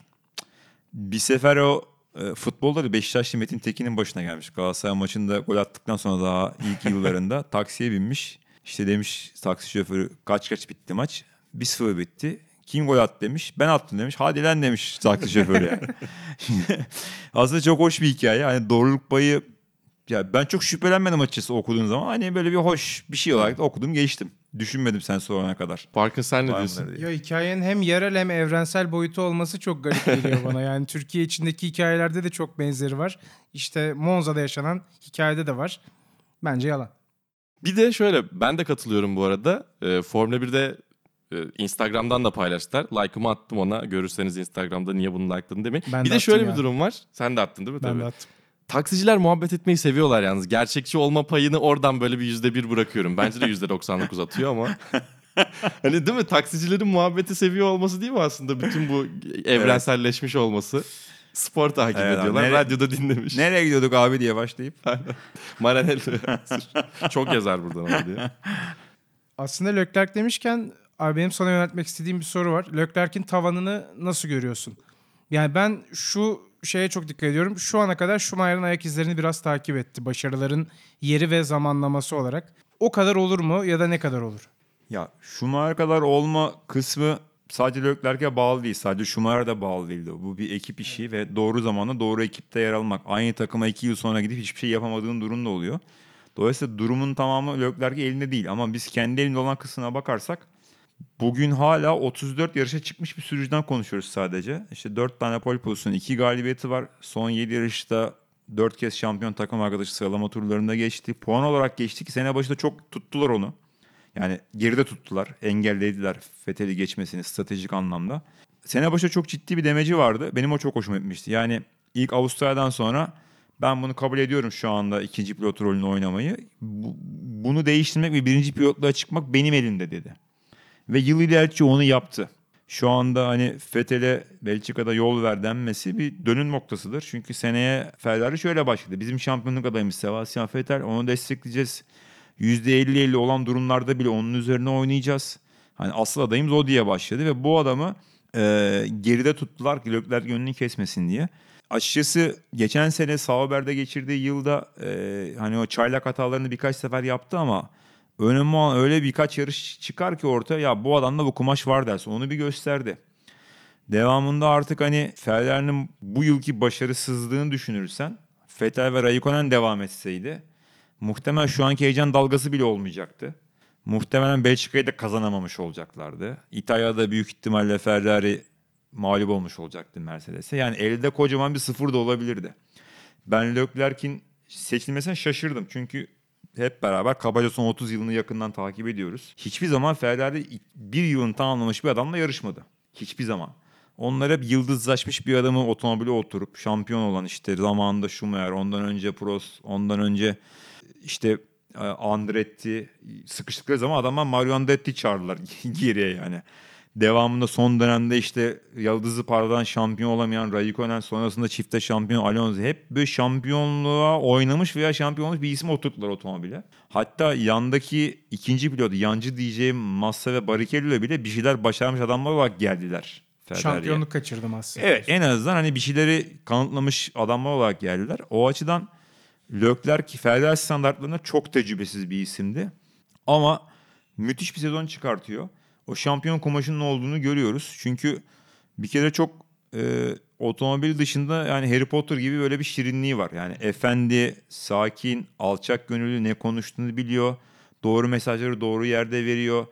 Bir sefer o e, futbolda da Beşiktaşlı Metin Tekin'in başına gelmiş. Galatasaray maçında gol attıktan sonra daha ilk yıllarında taksiye binmiş. İşte demiş taksi şoförü kaç kaç bitti maç? 1-0 bitti. Kim gol attı demiş. Ben attım demiş. Hadi lan demiş taksi şoförü yani. Aslında çok hoş bir hikaye. Hani doğruluk payı ya ben çok şüphelenmedim açıkçası okuduğum zaman. Hani böyle bir hoş bir şey olarak da okudum geçtim. Düşünmedim sen sorana kadar. Parkın sen ne Var diyorsun? mıdır diye. Ya hikayenin hem yerel hem evrensel boyutu olması çok garip geliyor bana. Yani Türkiye içindeki hikayelerde de çok benzeri var. İşte Monza'da yaşanan hikayede de var. Bence yalan. Bir de şöyle ben de katılıyorum bu arada. Ee, Formula 1'de e, Instagram'dan da paylaştılar. Like'ımı attım ona. Görürseniz Instagram'da niye bunu like'ladın demeyin. Ben bir de de şöyle attım bir ya. durum var. Sen de attın değil mi? Ben Tabii. de attım. Taksiciler muhabbet etmeyi seviyorlar yalnız. Gerçekçi olma payını oradan böyle bir yüzde bir bırakıyorum. Bence de yüzde 99 atıyor ama. hani değil mi? Taksicilerin muhabbeti seviyor olması değil mi aslında? Bütün bu evrenselleşmiş olması. Spor takip Evet ediyorlar. nere- Radyoda dinlemiş. Nereye gidiyorduk abi diye başlayıp. Maranello. Çok yazar buradan abi diye. Aslında Leclerc demişken abi benim sana yöneltmek istediğim bir soru var. Leclerc'in tavanını nasıl görüyorsun? Yani ben şu şeye çok dikkat ediyorum. Şu ana kadar Schumacher'ın ayak izlerini biraz takip etti. Başarıların yeri ve zamanlaması olarak. O kadar olur mu ya da ne kadar olur? Ya Schumacher kadar olma kısmı sadece Leclerc'e bağlı değil. Sadece Schumacher'e de bağlı değildi. Bu bir ekip işi ve doğru zamanda doğru ekipte yer almak. Aynı takıma iki yıl sonra gidip hiçbir şey yapamadığın durum da oluyor. Dolayısıyla durumun tamamı Leclerc'in elinde değil. Ama biz kendi elinde olan kısmına bakarsak bugün hala 34 yarışa çıkmış bir sürücüden konuşuyoruz sadece. İşte 4 tane pole pozisyonu, 2 galibiyeti var. Son 7 yarışta 4 kez şampiyon takım arkadaşı sıralama turlarında geçti. Puan olarak geçti ki sene başında çok tuttular onu. Yani geride tuttular, engellediler Fethel'i geçmesini stratejik anlamda. Sene başında çok ciddi bir demeci vardı. Benim o çok hoşuma gitmişti. Yani ilk Avustralya'dan sonra ben bunu kabul ediyorum şu anda ikinci pilot rolünü oynamayı. Bu- bunu değiştirmek ve birinci pilotluğa çıkmak benim elimde dedi. Ve yıl ilerledikçe onu yaptı. Şu anda hani Fethel'e Belçika'da yol ver denmesi bir dönüm noktasıdır. Çünkü seneye Ferrari şöyle başladı. Bizim şampiyonluk adayımız Sebastian Vettel. Onu destekleyeceğiz. %50-50 olan durumlarda bile onun üzerine oynayacağız. Hani asıl adayımız o diye başladı ve bu adamı e, geride tuttular ki Leclerc önünü kesmesin diye. Açıkçası geçen sene Sauber'de geçirdiği yılda e, hani o çaylak hatalarını birkaç sefer yaptı ama önemli olan öyle birkaç yarış çıkar ki ortaya ya bu adamda bu kumaş var dersin. Onu bir gösterdi. Devamında artık hani Ferrari'nin bu yılki başarısızlığını düşünürsen Vettel ve Raikkonen devam etseydi muhtemelen şu anki heyecan dalgası bile olmayacaktı. Muhtemelen Belçika'yı da kazanamamış olacaklardı. İtalya'da büyük ihtimalle Ferrari mağlup olmuş olacaktı Mercedes'e. Yani elde kocaman bir sıfır da olabilirdi. Ben Leclerc'in seçilmesine şaşırdım. Çünkü hep beraber kabaca son 30 yılını yakından takip ediyoruz. Hiçbir zaman Ferrari bir yılını tamamlamış bir adamla yarışmadı. Hiçbir zaman. Onlar hep yıldızlaşmış bir adamı otomobile oturup şampiyon olan işte zamanında Schumacher, ondan önce Prost, ondan önce işte e, Andretti sıkıştıkları zaman adamlar Mario Andretti çağırdılar geriye yani. Devamında son dönemde işte yıldızı parladan şampiyon olamayan Raikkonen sonrasında çifte şampiyon Alonso hep böyle şampiyonluğa oynamış veya şampiyon olmuş bir isim oturttular otomobile. Hatta yandaki ikinci pilot yancı diyeceğim Massa ve Barrichello ile bile bir şeyler başarmış adamlar olarak geldiler. Ferrari'ye. Şampiyonluk kaçırdım aslında. Evet en azından hani bir şeyleri kanıtlamış adamlar olarak geldiler. O açıdan Leclerc Ferrari standartlarında çok tecrübesiz bir isimdi. Ama müthiş bir sezon çıkartıyor. O şampiyon kumaşının olduğunu görüyoruz. Çünkü bir kere çok e, otomobil dışında yani Harry Potter gibi böyle bir şirinliği var. Yani efendi, sakin, alçak gönüllü ne konuştuğunu biliyor. Doğru mesajları doğru yerde veriyor.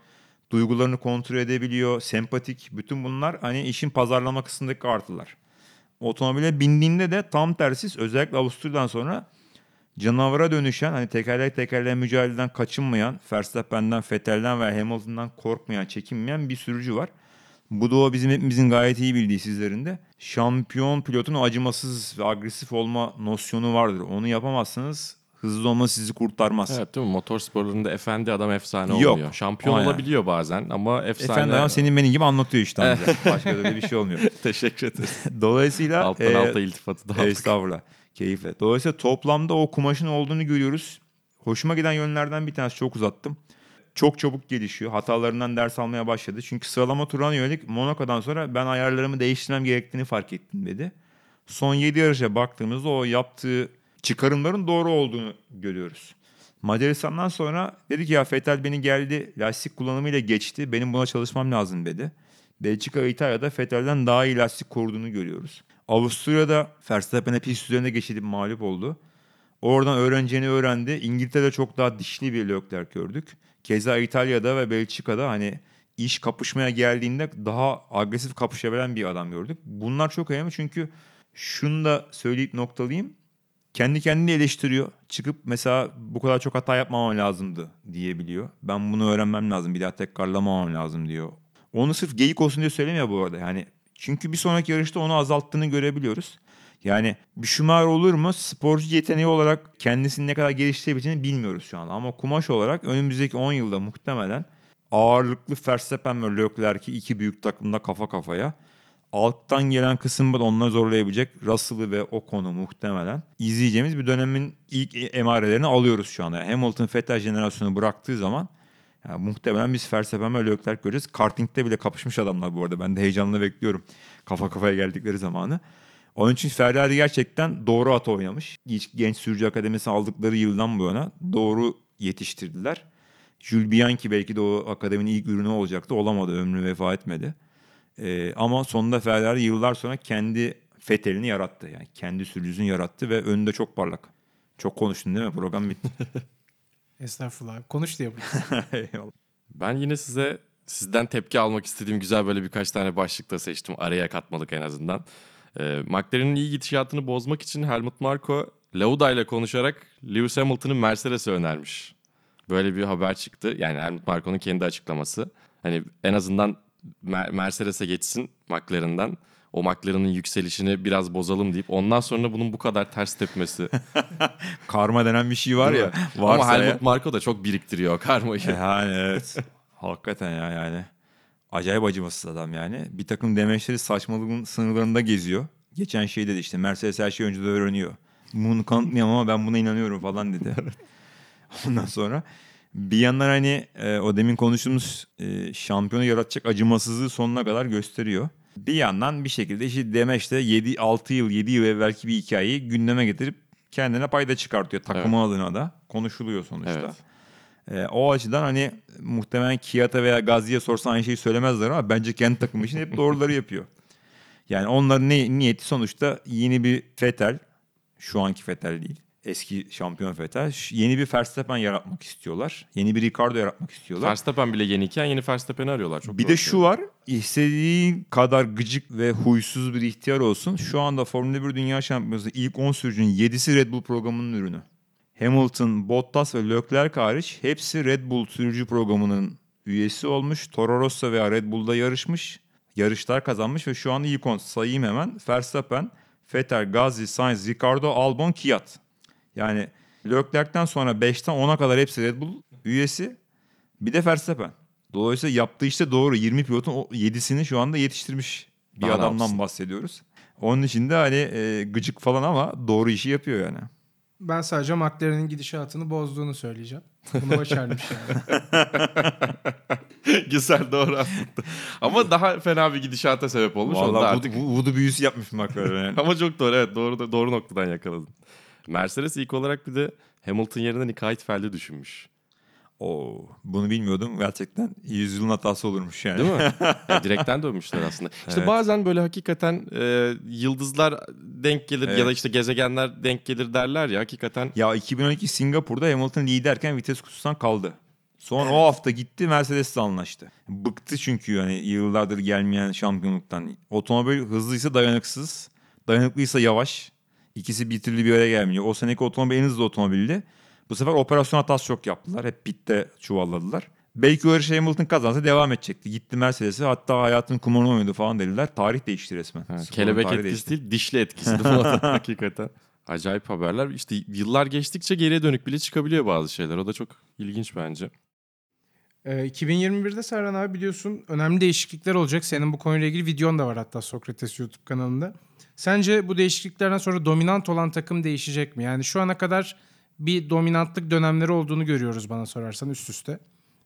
Duygularını kontrol edebiliyor. Sempatik. Bütün bunlar hani işin pazarlama kısmındaki artılar. Otomobile bindiğinde de tam tersi özellikle Avusturya'dan sonra canavara dönüşen hani tekerlek tekerleğe mücadeleden kaçınmayan, Verstappen'den, Vettel'den ve Hamilton'dan korkmayan, çekinmeyen bir sürücü var. Bu da o bizim hepimizin gayet iyi bildiği sizlerin de. Şampiyon pilotun acımasız ve agresif olma nosyonu vardır. Onu yapamazsanız hızlı olma sizi kurtarmaz. Evet değil mi? Motor sporlarında efendi adam efsane Yok. olmuyor. Şampiyon Aynen. olabiliyor bazen ama efsane... Efendim adam senin benim gibi anlatıyor işte. Başka da bir şey olmuyor. Teşekkür ederiz. Dolayısıyla Alttan e, alta iltifatı da aldık. Estağfurullah. Keyifle. Dolayısıyla toplamda o kumaşın olduğunu görüyoruz. Hoşuma giden yönlerden bir tanesi çok uzattım. Çok çabuk gelişiyor. Hatalarından ders almaya başladı. Çünkü sıralama turuna yönelik Monaco'dan sonra ben ayarlarımı değiştirmem gerektiğini fark ettim dedi. Son 7 yarışa baktığımızda o yaptığı çıkarımların doğru olduğunu görüyoruz. Macaristan'dan sonra dedi ki ya Vettel beni geldi lastik kullanımıyla geçti. Benim buna çalışmam lazım dedi. Belçika ve İtalya'da Vettel'den daha iyi lastik koruduğunu görüyoruz. Avusturya'da Verstappen'e pist üzerinde geçilip mağlup oldu. Oradan öğreneceğini öğrendi. İngiltere'de çok daha dişli bir Leclerc gördük. Keza İtalya'da ve Belçika'da hani iş kapışmaya geldiğinde daha agresif kapışabilen bir adam gördük. Bunlar çok önemli çünkü şunu da söyleyip noktalayayım. Kendi kendini eleştiriyor. Çıkıp mesela bu kadar çok hata yapmamam lazımdı diyebiliyor. Ben bunu öğrenmem lazım. Bir daha tekrarlamamam lazım diyor. Onu sırf geyik olsun diye söylemiyor bu arada. Yani çünkü bir sonraki yarışta onu azalttığını görebiliyoruz. Yani bir Schumacher olur mu? Sporcu yeteneği olarak kendisini ne kadar geliştirebileceğini bilmiyoruz şu an. Ama kumaş olarak önümüzdeki 10 yılda muhtemelen ağırlıklı Verstappen ve Leclerc'i iki büyük takımda kafa kafaya. Alttan gelen kısımda da onları zorlayabilecek Russell'ı ve Ocon'u muhtemelen izleyeceğimiz bir dönemin ilk emarelerini alıyoruz şu anda. Yani Hamilton Vettel jenerasyonu bıraktığı zaman yani muhtemelen biz Verstappen ve Leclerc göreceğiz. Karting'de bile kapışmış adamlar bu arada. Ben de heyecanla bekliyorum kafa kafaya geldikleri zamanı. Onun için Ferrari gerçekten doğru at oynamış. Genç, sürücü akademisi aldıkları yıldan bu yana doğru yetiştirdiler. Jules Bianchi belki de o akademinin ilk ürünü olacaktı. Olamadı, ömrü vefa etmedi. Ee, ama sonunda Ferrari yıllar sonra kendi Vettel'ini yarattı. Yani kendi sürücüsünü yarattı ve önünde çok parlak. Çok konuştun değil mi? Program bitti. Estağfurullah. Konuş diye. Ben yine size sizden tepki almak istediğim güzel böyle birkaç tane başlıkta seçtim. Araya katmalık en azından. Ee, McLaren'in iyi gidişatını bozmak için Helmut Marko Lauda ile konuşarak Lewis Hamilton'ın Mercedes'e önermiş. Böyle bir haber çıktı. Yani Helmut Marko'nun kendi açıklaması. Hani en azından Mer- Mercedes'e geçsin McLaren'dan. O McLaren'ın yükselişini biraz bozalım deyip ondan sonra bunun bu kadar ters tepmesi. Karma denen bir şey var ya. Ama Varsa ya. Helmut Marko da çok biriktiriyor karmayı. Yani evet. Hakikaten ya yani. Acayip acımasız adam yani. Bir takım demeçleri saçmalığın sınırlarında geziyor. Geçen şey dedi işte Mercedes her şeyi önceden öğreniyor. Bunu kanıtlayamam ama ben buna inanıyorum falan dedi. Ondan sonra bir yandan hani e, o demin konuştuğumuz e, şampiyonu yaratacak acımasızlığı sonuna kadar gösteriyor. Bir yandan bir şekilde işte Demeç'te 7 6 yıl 7 yıl evvelki bir hikayeyi gündeme getirip kendine payda çıkartıyor takımı adına da. Konuşuluyor sonuçta. Evet. Ee, o açıdan hani muhtemelen Kiyata veya Gazi'ye sorsan aynı şeyi söylemezler ama bence kendi takımı için hep doğruları yapıyor. Yani onların ne, niyeti sonuçta yeni bir Vettel, şu anki Vettel değil, eski şampiyon Vettel, yeni bir Verstappen yaratmak istiyorlar. Yeni bir Ricardo yaratmak istiyorlar. Verstappen bile yeniyken yeni Verstappen'i arıyorlar. Çok bir de şu var, istediğin kadar gıcık ve huysuz bir ihtiyar olsun. Şu anda Formula 1 Dünya Şampiyonası ilk 10 sürücünün 7'si Red Bull programının ürünü. Hamilton, Bottas ve Leclerc hariç hepsi Red Bull sürücü programının üyesi olmuş. Toro Rosso veya Red Bull'da yarışmış. Yarışlar kazanmış ve şu an ilk 10 sayayım hemen. Verstappen, Vettel, Gazi, Sainz, Ricardo, Albon, Kvyat. Yani Leclerc'ten sonra 5'ten 10'a kadar hepsi Red Bull üyesi. Bir de Verstappen. Dolayısıyla yaptığı işte doğru. 20 pilotun o 7'sini şu anda yetiştirmiş bir Daha adamdan bahsediyoruz. Onun için de hani e, gıcık falan ama doğru işi yapıyor yani. Ben sadece McLaren'in gidişatını bozduğunu söyleyeceğim. Bunu başarmış yani. Güzel doğru aslında. Ama daha fena bir gidişata sebep olmuş. Da Vallahi artık... voodoo büyüsü yapmış McLaren yani. Ama çok doğru evet doğru doğru noktadan yakaladın. Mercedes ilk olarak bir de Hamilton yerine Nick Heidfeld'i düşünmüş. Oo, bunu bilmiyordum. Gerçekten yüzyılın hatası olurmuş yani. Değil mi? ya, direkten dönmüşler aslında. İşte Evet. bazen böyle hakikaten e, yıldızlar denk gelir ya da Evet. işte gezegenler denk gelir derler ya hakikaten. Ya 2012 Singapur'da Hamilton liderken vites kutusundan kaldı. Sonra o hafta gitti Mercedes'le anlaştı. Bıktı çünkü yani yıllardır gelmeyen şampiyonluktan. Otomobil hızlıysa dayanıksız, dayanıklıysa yavaş. İkisi bir türlü bir araya gelmiyor. O seneki otomobil en hızlı otomobildi. Bu sefer operasyon hatası çok yaptılar. Hep pitte çuvalladılar. Belki o yarışı Hamilton kazansa devam edecekti. Gitti Mercedes'e hatta hayatın kumarını oynadı falan dediler. Tarih değişti resmen. Ha, Sporun kelebek etkisi değişti. değil dişli etkisi bu hakikaten. Acayip haberler. İşte yıllar geçtikçe geriye dönük bile çıkabiliyor bazı şeyler. O da çok ilginç bence. Ee, 2021'de Serhan abi biliyorsun önemli değişiklikler olacak. Senin bu konuyla ilgili videon da var hatta Sokrates YouTube kanalında. Sence bu değişikliklerden sonra dominant olan takım değişecek mi? Yani şu ana kadar bir dominantlık dönemleri olduğunu görüyoruz bana sorarsan üst üste.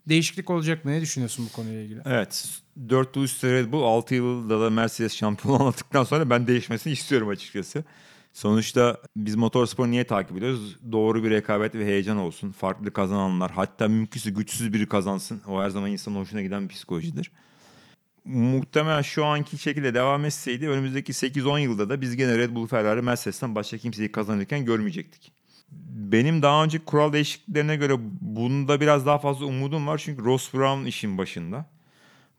Değişiklik olacak mı? Ne düşünüyorsun bu konuyla ilgili? Evet. 4 yıl üstü Red Bull 6 yılda da Mercedes şampiyon olmadıktan sonra ben değişmesini istiyorum açıkçası. Sonuçta biz motorsporu niye takip ediyoruz? Doğru bir rekabet ve heyecan olsun. Farklı kazananlar hatta mümkünse güçsüz biri kazansın. O her zaman insanın hoşuna giden bir psikolojidir. Muhtemelen şu anki şekilde devam etseydi önümüzdeki 8-10 yılda da biz gene Red Bull, Ferrari, Mercedes'ten başka kimseyi kazanırken görmeyecektik. Benim daha önce kural değişikliklerine göre bunda biraz daha fazla umudum var. Çünkü Ross Brown işin başında.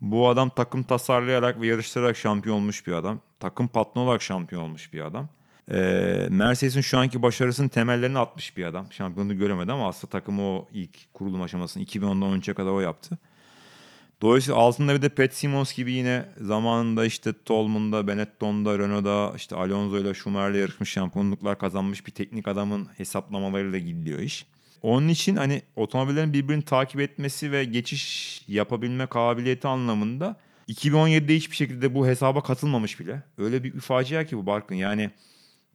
Bu adam takım tasarlayarak ve yarıştırarak şampiyon olmuş bir adam. Takım patronu olarak şampiyon olmuş bir adam. Ee, Mercedes'in şu anki başarısının temellerini atmış bir adam. Şampiyonluğu göremedi ama aslında takımı o ilk kurulum aşamasını 2010'dan önce kadar o yaptı. Dolayısıyla altında bir de Pat Simons gibi yine zamanında işte Tolman'da, Benetton'da, Renault'da, işte Alonso'yla, Schumacher'le yarışmış şampiyonluklar kazanmış bir teknik adamın hesaplamalarıyla gidiyor iş. Onun için hani otomobillerin birbirini takip etmesi ve geçiş yapabilme kabiliyeti anlamında 2017'de hiçbir şekilde bu hesaba katılmamış bile. Öyle bir facia ki bu Barkın. Yani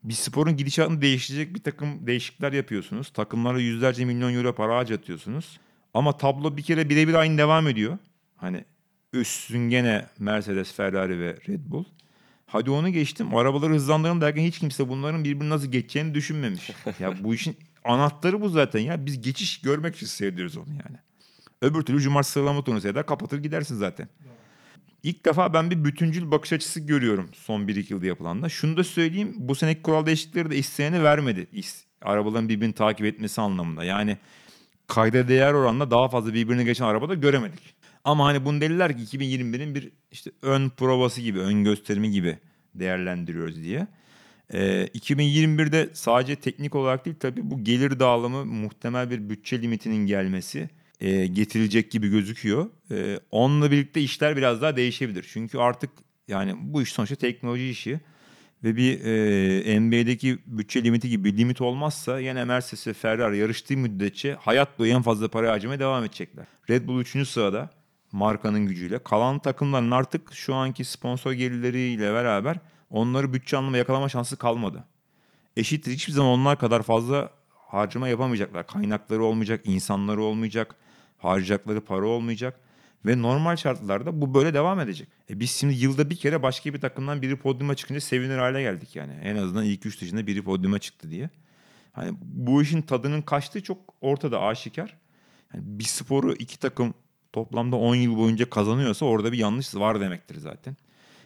bir sporun gidişatını değiştirecek bir takım değişiklikler yapıyorsunuz. Takımlara yüzlerce milyon euro para harcatıyorsunuz. Ama tablo bir kere birebir aynı devam ediyor. Hani üstün gene Mercedes, Ferrari ve Red Bull. Hadi onu geçtim. Arabaları hızlandıralım derken hiç kimse bunların birbirini nasıl geçeceğini düşünmemiş. ya bu işin anahtarı bu zaten ya. Biz geçiş görmek için seyrediyoruz onu yani. Öbür türlü cumartesi sıralama turnusu eder kapatır gidersin zaten. İlk defa ben bir bütüncül bakış açısı görüyorum son 1-2 yılda yapılanda. Şunu da söyleyeyim bu seneki kural değişiklikleri de isteyeni vermedi. Arabaların birbirini takip etmesi anlamında. Yani kayda değer oranla daha fazla birbirini geçen arabada göremedik. Ama hani bunu dediler ki 2021'in bir işte ön provası gibi, ön gösterimi gibi değerlendiriyoruz diye. Ee, 2021'de sadece teknik olarak değil tabii bu gelir dağılımı muhtemel bir bütçe limitinin gelmesi e, getirilecek gibi gözüküyor. E, onunla birlikte işler biraz daha değişebilir. Çünkü artık yani bu iş sonuçta teknoloji işi ve bir e, NBA'deki bütçe limiti gibi bir limit olmazsa yine Mercedes ve Ferrari yarıştığı müddetçe hayat boyu en fazla para harcamaya devam edecekler. Red Bull 3. sırada markanın gücüyle. Kalan takımların artık şu anki sponsor gelirleriyle beraber onları bütçe anlamında yakalama şansı kalmadı. Eşittir hiçbir zaman onlar kadar fazla harcama yapamayacaklar. Kaynakları olmayacak, insanları olmayacak, harcayacakları para olmayacak. Ve normal şartlarda bu böyle devam edecek. E biz şimdi yılda bir kere başka bir takımdan biri podyuma çıkınca sevinir hale geldik yani. En azından ilk üç dışında biri podyuma çıktı diye. Hani bu işin tadının kaçtığı çok ortada aşikar. Yani bir sporu iki takım toplamda 10 yıl boyunca kazanıyorsa orada bir yanlış var demektir zaten.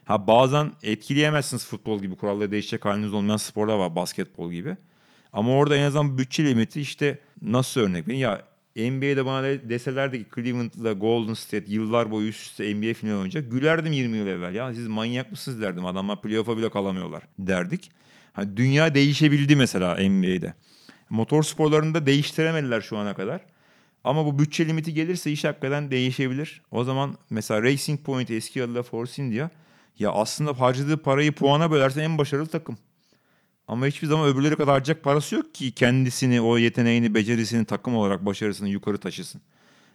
Ha bazen etkileyemezsiniz futbol gibi kuralları değişecek haliniz olmayan sporlar var basketbol gibi. Ama orada en azından bütçe limiti işte nasıl örnek vereyim ya NBA'de bana de- deselerdi ki Cleveland'la Golden State yıllar boyu üst üste NBA finali oynayacak. Gülerdim 20 yıl evvel ya siz manyak mısınız derdim. Adamlar playoff'a bile kalamıyorlar derdik. Ha, dünya değişebildi mesela NBA'de. Motor sporlarında değiştiremediler şu ana kadar. Ama bu bütçe limiti gelirse iş hakikaten değişebilir. O zaman mesela Racing Point eski adıyla Force India ya aslında harcadığı parayı puana bölerse en başarılı takım. Ama hiçbir zaman öbürleri kadar harcayacak parası yok ki kendisini, o yeteneğini, becerisini, takım olarak başarısını yukarı taşısın.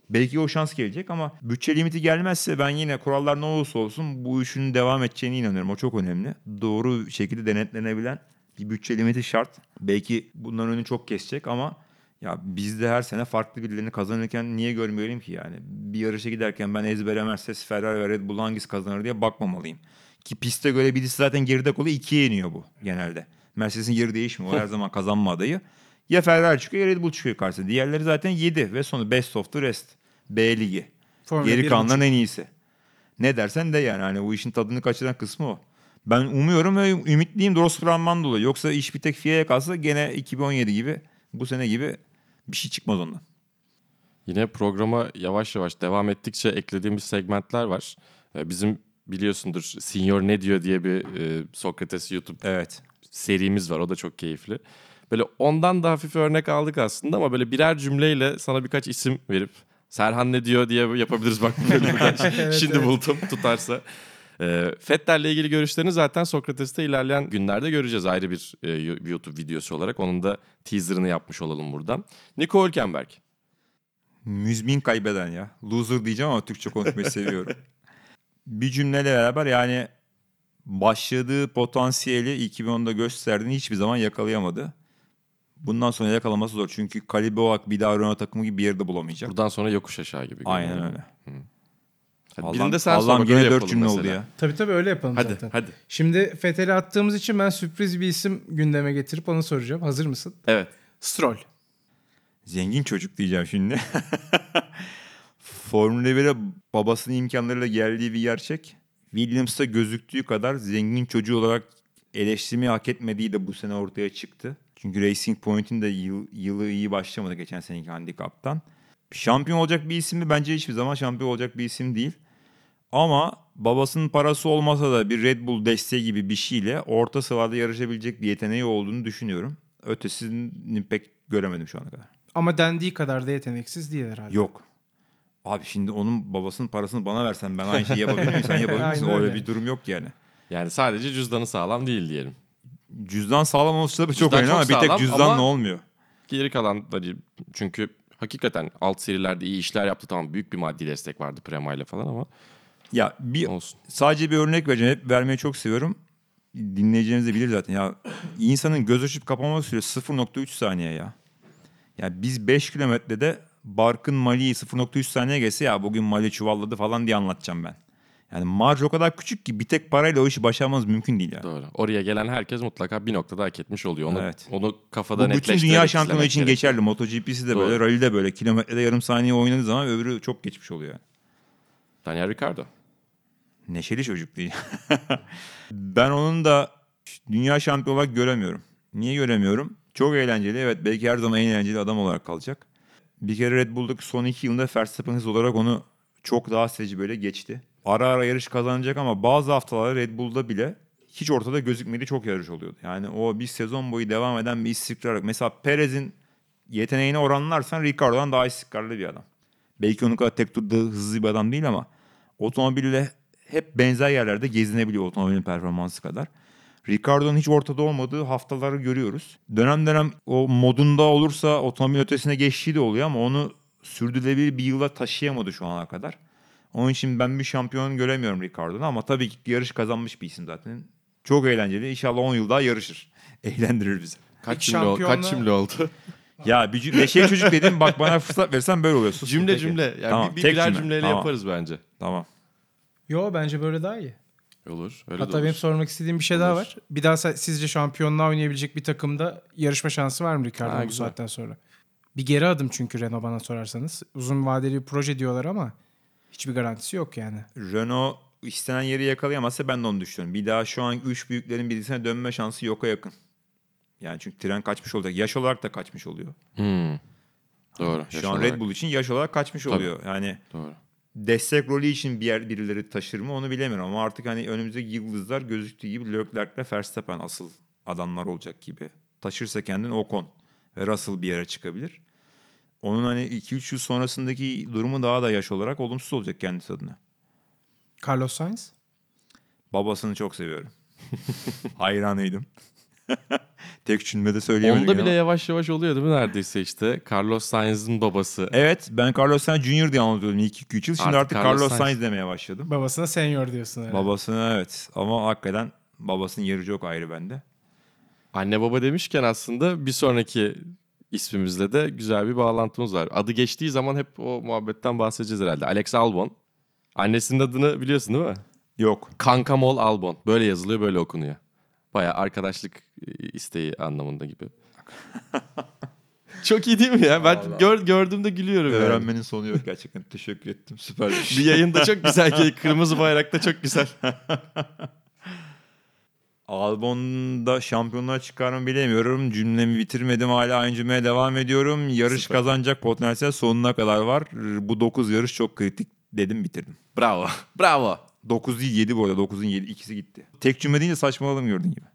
Belki o şans gelecek ama bütçe limiti gelmezse ben yine kurallar ne olursa olsun bu işin devam edeceğine inanıyorum. O çok önemli. Doğru şekilde denetlenebilen bir bütçe limiti şart. Belki bunların önünü çok kesecek ama ya biz de her sene farklı birilerini kazanırken niye görmeyelim ki yani? Bir yarışa giderken ben ezbere Mercedes, Ferrari ve Red Bull hangisi kazanır diye bakmamalıyım. Ki piste göre birisi zaten geride kalıyor ikiye iniyor bu genelde. Mercedes'in yeri değişmiyor. O her zaman kazanma adayı. Ya Ferrari çıkıyor ya Red Bull çıkıyor karşısına. Diğerleri zaten 7 ve sonu best of the rest. B ligi. Formula Geri kalanların en iyisi. Ne dersen de yani hani bu işin tadını kaçıran kısmı o. Ben umuyorum ve ümitliyim Ross Brown'dan dolayı. Yoksa iş bir tek FIA'ya kalsa gene 2017 gibi bu sene gibi bir şey çıkmaz ondan. Yine programa yavaş yavaş devam ettikçe eklediğimiz segmentler var. Ee, Bizim biliyorsundur Senior ne diyor diye bir e, Sokrates YouTube Evet. Serimiz var. O da çok keyifli. Böyle ondan da hafif örnek aldık aslında ama böyle birer cümleyle sana birkaç isim verip Serhan ne diyor diye yapabiliriz bak bu de. Şimdi buldum tutarsa. E, Fettel'le ilgili görüşlerini zaten Sokrates'te ilerleyen günlerde göreceğiz ayrı bir e, YouTube videosu olarak. Onun da teaserını yapmış olalım buradan. Nico Hülkenberg. Müzmin kaybeden ya. Loser diyeceğim ama Türkçe konuşmayı seviyorum. Bir cümleyle beraber yani başladığı potansiyeli 2010'da gösterdiğini hiçbir zaman yakalayamadı. Bundan sonra yakalaması zor. Çünkü Kaliboak bir daha Renault takımı gibi bir yerde bulamayacak. Buradan sonra yokuş aşağı gibi. görünüyor. Aynen öyle. Hadi Allah'ım, birinde sen Allah'ım yine dört cümle oldu mesela. ya. Tabii tabii öyle yapalım Hadi zaten. hadi. Şimdi Fethel'i attığımız için ben sürpriz bir isim gündeme getirip onu soracağım. Hazır mısın? Evet. Stroll. Zengin çocuk diyeceğim şimdi. Formula 1'e babasının imkanlarıyla geldiği bir gerçek. Williams'ta gözüktüğü kadar zengin çocuğu olarak eleştirmeyi hak etmediği de bu sene ortaya çıktı. Çünkü Racing Point'in de yıl, yılı iyi başlamadı geçen seneki handikaptan. Şampiyon olacak bir isim mi? Bence hiçbir zaman şampiyon olacak bir isim değil. Ama babasının parası olmasa da bir Red Bull desteği gibi bir şeyle orta sıralarda yarışabilecek bir yeteneği olduğunu düşünüyorum. Ötesini pek göremedim şu ana kadar. Ama dendiği kadar da yeteneksiz değil herhalde. Yok. Abi şimdi onun babasının parasını bana versen ben aynı şeyi yapabilir miyim? Sen yapabilir misin? Aynen Öyle öyle. bir durum yok yani. Yani sadece cüzdanı sağlam değil diyelim. Cüzdan sağlam olsa tabii çok Cüzdan önemli çok ama bir tek sağlam cüzdanla ama- olmuyor. Geri kalan hani çünkü hakikaten alt serilerde iyi işler yaptı tamam büyük bir maddi destek vardı Prema ile falan ama Ya bir olsun. sadece bir örnek vereceğim. Hep vermeyi çok seviyorum. Dinleyeceğiniz de bilir zaten. Ya insanın göz açıp kapama süresi 0.3 saniye ya. Ya biz 5 kilometrede Barkın Mali'yi 0.3 saniye geçse ya bugün Mali çuvalladı falan diye anlatacağım ben. Yani marj o kadar küçük ki bir tek parayla o işi başarmanız mümkün değil ya. Doğru. Oraya gelen herkes mutlaka bir noktada hak etmiş oluyor. Onu, Evet. onu kafada Bu bütün dünya şampiyonu için gerekiyor. geçerli. MotoGP'si de Doğru. böyle, rally de böyle. Kilometrede yarım saniye oynadığı zaman öbürü çok geçmiş oluyor. yani. Daniel Ricciardo. Neşeli çocuk değil. ben onun da dünya şampiyonu olarak göremiyorum. Niye göremiyorum? Çok eğlenceli. Evet belki her zaman en eğlenceli adam olarak kalacak. Bir kere Red Bull'daki son iki yılında Verstappen hız olarak onu çok daha tecrübeyle geçti. Ara ara yarış kazanacak ama bazı haftalarda Red Bull'da bile hiç ortada gözükmediği çok yarış oluyordu. Yani o bir sezon boyu devam eden bir istikrar. Mesela Perez'in yeteneğine oranlarsan Ricardo'dan daha istikrarlı bir adam. Belki onun kadar tek turda hızlı bir adam değil ama otomobille hep benzer yerlerde gezinebiliyor otomobilin performansı kadar. Ricardo'nun hiç ortada olmadığı haftaları görüyoruz. Dönem dönem o modunda olursa otomobil ötesine geçtiği de oluyor ama onu sürdürülebilir bir yıla taşıyamadı şu ana kadar. Onun için ben bir şampiyon göremiyorum Ricardo'dan ama tabii ki yarış kazanmış bir isim zaten. Çok eğlenceli. İnşallah 10 yıl daha yarışır. Eğlendirir bizi. Kaç İlk cümle, kaç cümle oldu? Ya bir cüm- neşeli çocuk dedim bak bana fırsat versen böyle oluyor. Sus. cümle Peki. cümle. Yani Tamam, bir, bir tek birer cümle. cümleyle Tamam. yaparız bence. Tamam. Yo bence böyle daha iyi. Olur. Öyle de Hatta olur. benim sormak istediğim bir şey daha Olur. var. Bir daha sizce şampiyonluğa oynayabilecek bir takımda yarışma şansı var mı Ricardo'nun bu saatten sonra? Bir geri adım çünkü Renault bana sorarsanız. Uzun vadeli bir proje diyorlar ama hiçbir garantisi yok yani. Renault istenen yeri yakalayamazsa ben de onu düşünüyorum. Bir daha şu an üç büyüklerin birisine dönme şansı yoka yakın. Yani çünkü tren kaçmış olacak. Yaş olarak da kaçmış oluyor. Hmm. Doğru. Şu an olarak. Red Bull için yaş olarak kaçmış Tabii. oluyor. Yani Doğru. Destek rolü için bir yer birileri taşır mı onu bilemiyorum. Ama artık hani önümüzdeki yıldızlar gözüktüğü gibi Leclerc'le Verstappen asıl adamlar olacak gibi. Taşırsa kendini Ocon ve Russell bir yere çıkabilir. Onun hani 2-3 yıl sonrasındaki durumu daha da yaş olarak olumsuz olacak kendisi adına. Carlos Sainz? Babasını çok seviyorum. Hayranıydım. Tek cümlede söyleyemedim. Onda bile ya. yavaş yavaş oluyor değil mi neredeyse işte. Carlos Sainz'ın babası. Evet ben Carlos Sainz Junior diye anlatıyordum ilk 2-3 yıl. Şimdi Artık artık, Carlos Carlos, Sainz. Sainz demeye başladım. Babasına senior diyorsun herhalde. Babasına evet ama hakikaten babasının yeri çok ayrı bende. Anne baba demişken aslında bir sonraki ismimizle de güzel bir bağlantımız var. Adı geçtiği zaman hep o muhabbetten bahsedeceğiz herhalde. Alex Albon. Annesinin adını biliyorsun değil mi? Yok. Kankamol Albon. Böyle yazılıyor, böyle okunuyor. Baya arkadaşlık isteği anlamında gibi. Çok iyi değil mi ya? Ben Vallahi. gör, gördüğümde gülüyorum. yani. Öğrenmenin sonu yok gerçekten. Teşekkür ettim. Süper bir şey. Bir yayında çok güzel kırmızı bayrakta çok güzel. Albon'da şampiyonluğa çıkar mı bilemiyorum. Cümlemi bitirmedim. Hala aynı cümleye devam ediyorum. Yarış Süper. kazanacak potansiyel sonuna kadar var. Bu 9 yarış çok kritik dedim bitirdim. Bravo. Bravo. 9 değil 7 bu arada. 9'un 7 ikisi gitti. Tek cümle deyince saçmaladım gördüğün gibi.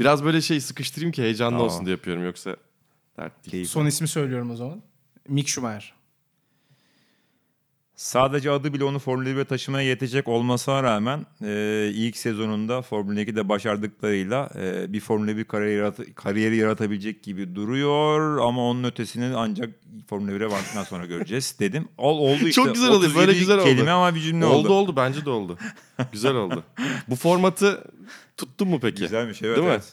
Biraz böyle şey sıkıştırayım ki heyecanlı Tamam. olsun diye yapıyorum yoksa dert değil. Son ismi söylüyorum o zaman. Mick Schumacher. Sadece adı bile onu Formula 1'e taşımaya yetecek olmasına rağmen e, ilk sezonunda Formula 2'de başardıklarıyla e, bir Formula 1 kariyeri, yarat- kariyeri yaratabilecek gibi duruyor ama onun ötesini ancak Formula 1'e vardıktan sonra göreceğiz dedim. Ol, oldu işte. Çok güzel oldu, böyle 37 güzel oldu. kelime ama bir cümle oldu. oldu oldu bence de oldu. Güzel oldu. Bu formatı tuttun mu peki? Güzelmiş evet. Değil mi? evet.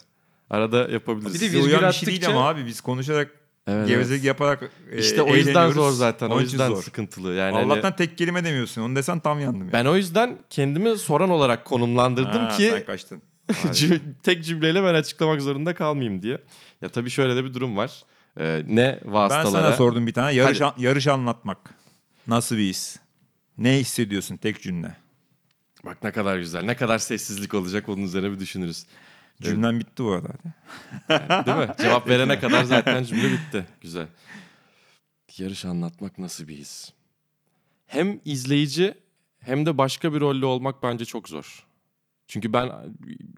Arada yapabiliriz. Bir de Size virgül uyan bir şey değil attıkça- ama abi biz konuşarak Evet, gevezelik evet. yaparak e, İşte o yüzden eğleniyoruz. zor zaten. O Onun için yüzden zor. sıkıntılı. Yani hani- Allah'tan tek kelime demiyorsun. Onu desen tam yandım. ya. ben o yüzden kendimi soran olarak konumlandırdım Ha, ki Sen kaçtın. cüm- tek cümleyle ben açıklamak zorunda kalmayayım diye. Ya tabii şöyle de bir durum var. Ee, ne Ben vasıtalara... sana sordum bir tane. Yarış, Hadi. yarış anlatmak. Nasıl bir his? Ne hissediyorsun tek cümle? Bak ne kadar güzel. Ne kadar sessizlik olacak onun üzerine bir düşünürüz. Cümlem bitti bu arada. hadi. Değil mi? Cevap verene kadar zaten cümle bitti. Güzel. Yarış anlatmak nasıl bir his? Hem izleyici hem de başka bir rolle olmak bence çok zor. Çünkü ben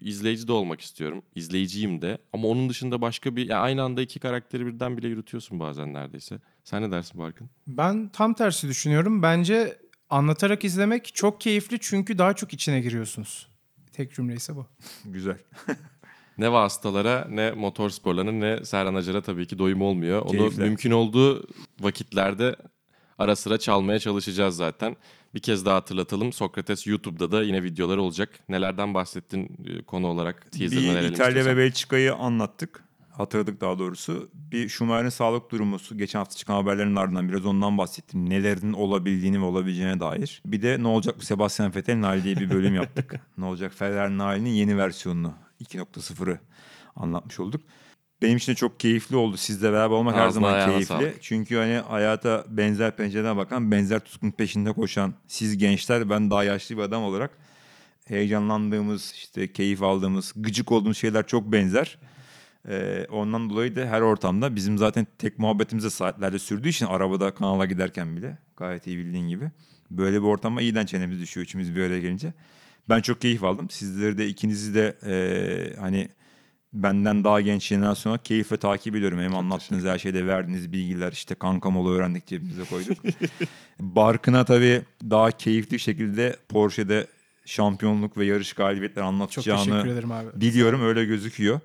izleyici de olmak istiyorum. İzleyiciyim de. Ama onun dışında başka bir... ya aynı anda iki karakteri birden bile yürütüyorsun bazen neredeyse. Sen ne dersin Barkın? Ben tam tersi düşünüyorum. Bence anlatarak izlemek çok keyifli çünkü daha çok içine giriyorsunuz. Tek cümle ise bu. Güzel. Ne vasıtalara ne motor sporlarına ne Serhan Acar'a tabii ki doyum olmuyor. Onu mümkün olduğu vakitlerde ara sıra çalmaya çalışacağız zaten. Bir kez daha hatırlatalım. Sokrates YouTube'da da yine videoları olacak. Nelerden bahsettin e, konu olarak teaserını bir İtalya istiyorsan. ve Belçika'yı anlattık. Hatırladık daha doğrusu. Bir Schumacher'in sağlık durumu geçen hafta çıkan haberlerin ardından biraz ondan bahsettim. Nelerin olabildiğini ve olabileceğine dair. Bir de ne olacak bu Sebastian Vettel'in hali diye bir bölüm yaptık. ne olacak Ferrari'nin halinin yeni versiyonunu 2.0'ı anlatmış olduk. Benim için de çok keyifli oldu. Sizle beraber olmak her Ağzına, zaman ayağına keyifli. sağlık. Çünkü hani hayata benzer pencereden bakan, benzer tutkun peşinde koşan siz gençler, ben daha yaşlı bir adam olarak heyecanlandığımız, işte keyif aldığımız, gıcık olduğumuz şeyler çok benzer. Ee, ondan dolayı da her ortamda bizim zaten tek muhabbetimiz de saatlerde sürdüğü için arabada kanala giderken bile gayet iyi bildiğin gibi. Böyle bir ortama iyiden çenemiz düşüyor üçümüz bir araya gelince. Ben çok keyif aldım. Sizleri de ikinizi de e, hani benden daha genç jenerasyona keyifle takip ediyorum. Hem anlattığınız her şeyde verdiğiniz bilgiler işte kankam olu öğrendik cebimize koyduk. Barkın'a tabii daha keyifli şekilde Porsche'de şampiyonluk ve yarış galibiyetleri Çok anlatacağını teşekkür ederim abi. Biliyorum öyle gözüküyor.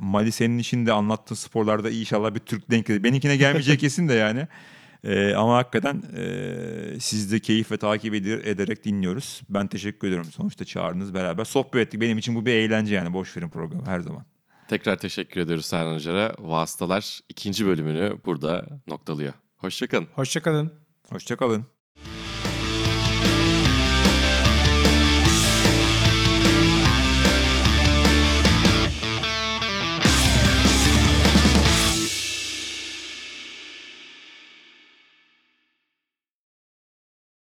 Mali senin için de anlattığın sporlarda inşallah bir Türk denk gelir. Benimkine gelmeyecek kesin de yani. Ee, ama hakikaten e, siz de keyif ve takip eder, ederek dinliyoruz. Ben teşekkür ediyorum. Sonuçta çağırdınız beraber. Sohbet ettik. Benim için bu bir eğlence yani. Boş verin programı her zaman. Tekrar teşekkür ediyoruz Serhan Acar'a. Vasıtalar ikinci bölümünü burada noktalıyor. Hoşçakalın. Hoşçakalın. Hoşçakalın.